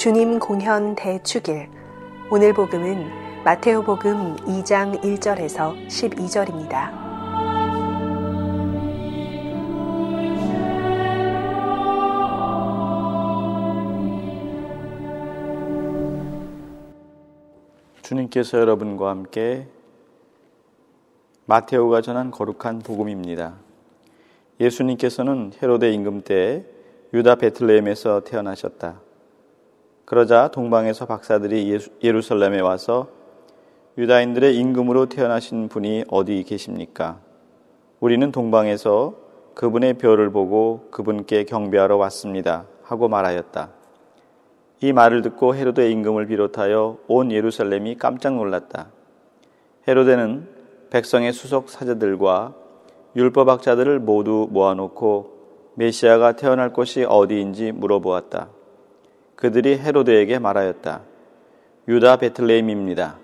주님 공현 대축일 오늘 복음은 마테오 복음 2장 1절에서 12절입니다. 주님께서 여러분과 함께 마테오가 전한 거룩한 복음입니다. 예수님께서는 헤로데 임금 때 유다 베틀레헴에서 태어나셨다. 그러자 동방에서 박사들이 예루살렘에 와서 유다인들의 임금으로 태어나신 분이 어디 계십니까? 우리는 동방에서 그분의 별을 보고 그분께 경배하러 왔습니다. 하고 말하였다. 이 말을 듣고 헤로데 임금을 비롯하여 온 예루살렘이 깜짝 놀랐다. 헤로데는 백성의 수석 사제들과 율법학자들을 모두 모아놓고 메시아가 태어날 곳이 어디인지 물어보았다. 그들이 헤로데에게 말하였다. 유다 베틀레헴입니다.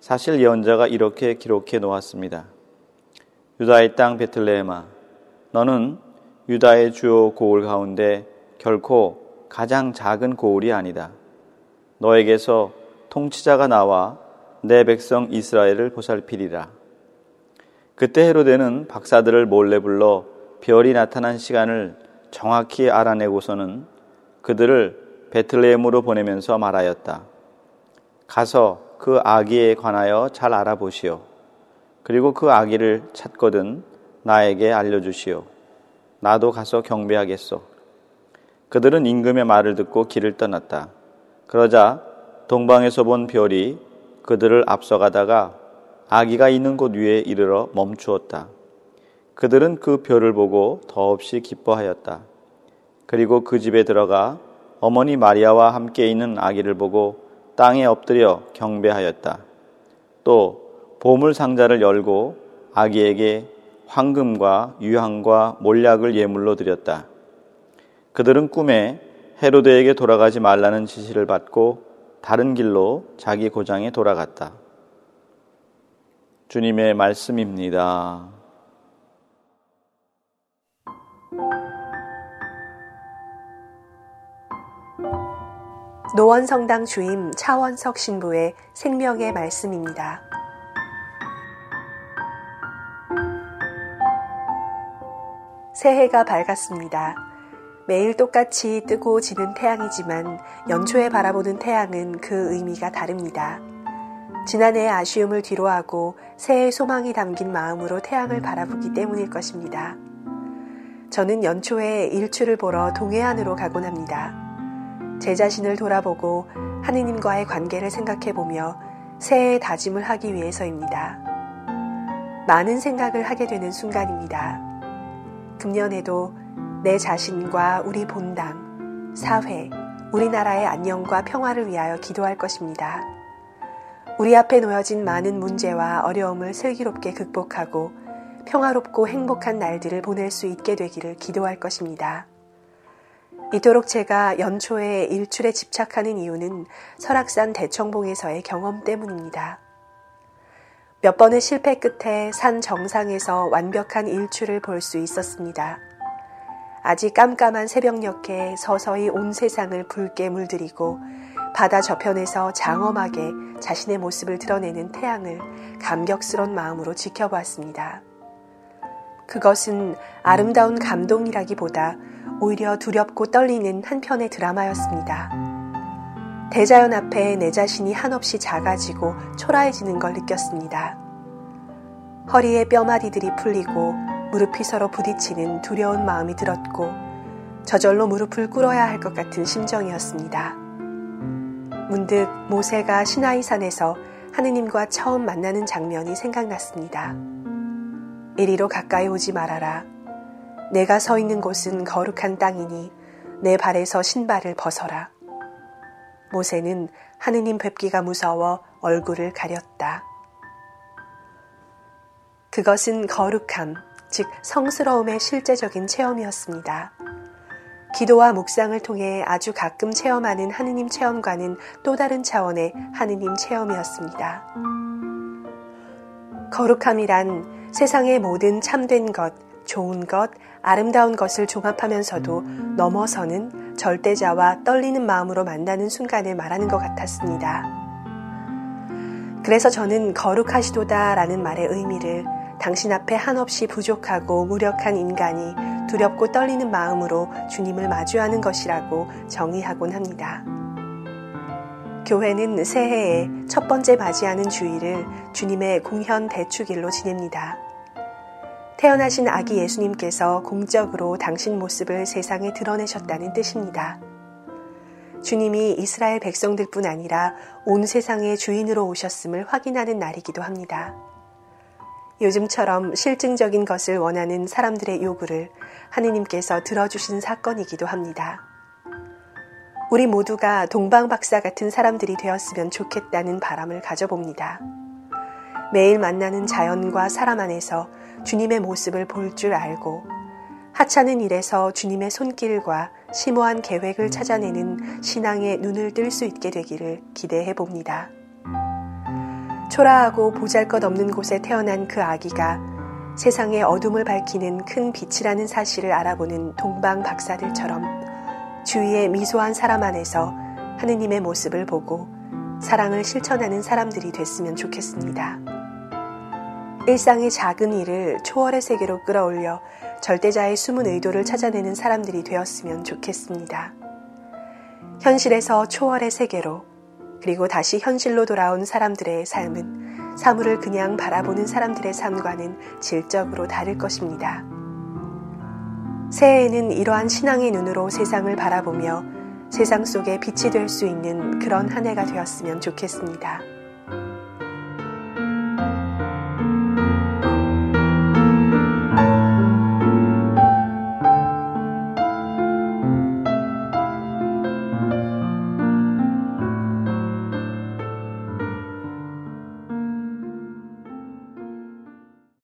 사실 예언자가 이렇게 기록해 놓았습니다. 유다의 땅 베틀레헴아, 너는 유다의 주요 고을 가운데 결코 가장 작은 고을이 아니다. 너에게서 통치자가 나와 내 백성 이스라엘을 보살피리라. 그때 헤로데는 박사들을 몰래 불러 별이 나타난 시간을 정확히 알아내고서는 그들을 베틀레헴으로 보내면서 말하였다. 가서 그 아기에 관하여 잘 알아보시오. 그리고 그 아기를 찾거든 나에게 알려주시오. 나도 가서 경배하겠소. 그들은 임금의 말을 듣고 길을 떠났다. 그러자 동방에서 본 별이 그들을 앞서가다가 아기가 있는 곳 위에 이르러 멈추었다. 그들은 그 별을 보고 더없이 기뻐하였다. 그리고 그 집에 들어가 어머니 마리아와 함께 있는 아기를 보고 땅에 엎드려 경배하였다. 또 보물 상자를 열고 아기에게 황금과 유향과 몰약을 예물로 드렸다. 그들은 꿈에 헤로데에게 돌아가지 말라는 지시를 받고 다른 길로 자기 고장에 돌아갔다. 주님의 말씀입니다. 노원성당 주임 차원석 신부의 생명의 말씀입니다. 새해가 밝았습니다. 매일 똑같이 뜨고 지는 태양이지만 연초에 바라보는 태양은 그 의미가 다릅니다. 지난해의 아쉬움을 뒤로하고 새해 소망이 담긴 마음으로 태양을 바라보기 때문일 것입니다. 저는 연초에 일출을 보러 동해안으로 가곤 합니다. 제 자신을 돌아보고 하느님과의 관계를 생각해 보며 새해의 다짐을 하기 위해서입니다. 많은 생각을 하게 되는 순간입니다. 금년에도 내 자신과 우리 본당, 사회, 우리나라의 안녕과 평화를 위하여 기도할 것입니다. 우리 앞에 놓여진 많은 문제와 어려움을 슬기롭게 극복하고 평화롭고 행복한 날들을 보낼 수 있게 되기를 기도할 것입니다. 이토록 제가 연초에 일출에 집착하는 이유는 설악산 대청봉에서의 경험 때문입니다. 몇 번의 실패 끝에 산 정상에서 완벽한 일출을 볼 수 있었습니다. 아직 깜깜한 새벽녘에 서서히 온 세상을 붉게 물들이고 바다 저편에서 장엄하게 자신의 모습을 드러내는 태양을 감격스러운 마음으로 지켜보았습니다. 그것은 아름다운 감동이라기보다 오히려 두렵고 떨리는 한편의 드라마였습니다. 대자연 앞에 내 자신이 한없이 작아지고 초라해지는 걸 느꼈습니다. 허리에 뼈마디들이 풀리고 무릎이 서로 부딪히는 두려운 마음이 들었고 저절로 무릎을 꿇어야 할 것 같은 심정이었습니다. 문득 모세가 시나이산에서 하느님과 처음 만나는 장면이 생각났습니다. 이리로 가까이 오지 말아라. 내가 서 있는 곳은 거룩한 땅이니 내 발에서 신발을 벗어라. 모세는 하느님 뵙기가 무서워 얼굴을 가렸다. 그것은 거룩함, 즉 성스러움의 실제적인 체험이었습니다. 기도와 묵상을 통해 아주 가끔 체험하는 하느님 체험과는 또 다른 차원의 하느님 체험이었습니다. 거룩함이란 세상의 모든 참된 것, 좋은 것, 아름다운 것을 종합하면서도 넘어서는 절대자와 떨리는 마음으로 만나는 순간을 말하는 것 같았습니다. 그래서 저는 거룩하시도다 라는 말의 의미를 당신 앞에 한없이 부족하고 무력한 인간이 두렵고 떨리는 마음으로 주님을 마주하는 것이라고 정의하곤 합니다. 교회는 새해에 첫 번째 맞이하는 주일을 주님의 공현 대축일로 지냅니다. 태어나신 아기 예수님께서 공적으로 당신 모습을 세상에 드러내셨다는 뜻입니다. 주님이 이스라엘 백성들 뿐 아니라 온 세상의 주인으로 오셨음을 확인하는 날이기도 합니다. 요즘처럼 실증적인 것을 원하는 사람들의 요구를 하느님께서 들어주신 사건이기도 합니다. 우리 모두가 동방박사 같은 사람들이 되었으면 좋겠다는 바람을 가져봅니다. 매일 만나는 자연과 사람 안에서 주님의 모습을 볼 줄 알고 하찮은 일에서 주님의 손길과 심오한 계획을 찾아내는 신앙의 눈을 뜰 수 있게 되기를 기대해 봅니다. 초라하고 보잘 것 없는 곳에 태어난 그 아기가 세상의 어둠을 밝히는 큰 빛이라는 사실을 알아보는 동방 박사들처럼 주위의 미소한 사람 안에서 하느님의 모습을 보고 사랑을 실천하는 사람들이 됐으면 좋겠습니다. 일상의 작은 일을 초월의 세계로 끌어올려 절대자의 숨은 의도를 찾아내는 사람들이 되었으면 좋겠습니다. 현실에서 초월의 세계로 그리고 다시 현실로 돌아온 사람들의 삶은 사물을 그냥 바라보는 사람들의 삶과는 질적으로 다를 것입니다. 새해에는 이러한 신앙의 눈으로 세상을 바라보며 세상 속에 빛이 될 수 있는 그런 한 해가 되었으면 좋겠습니다.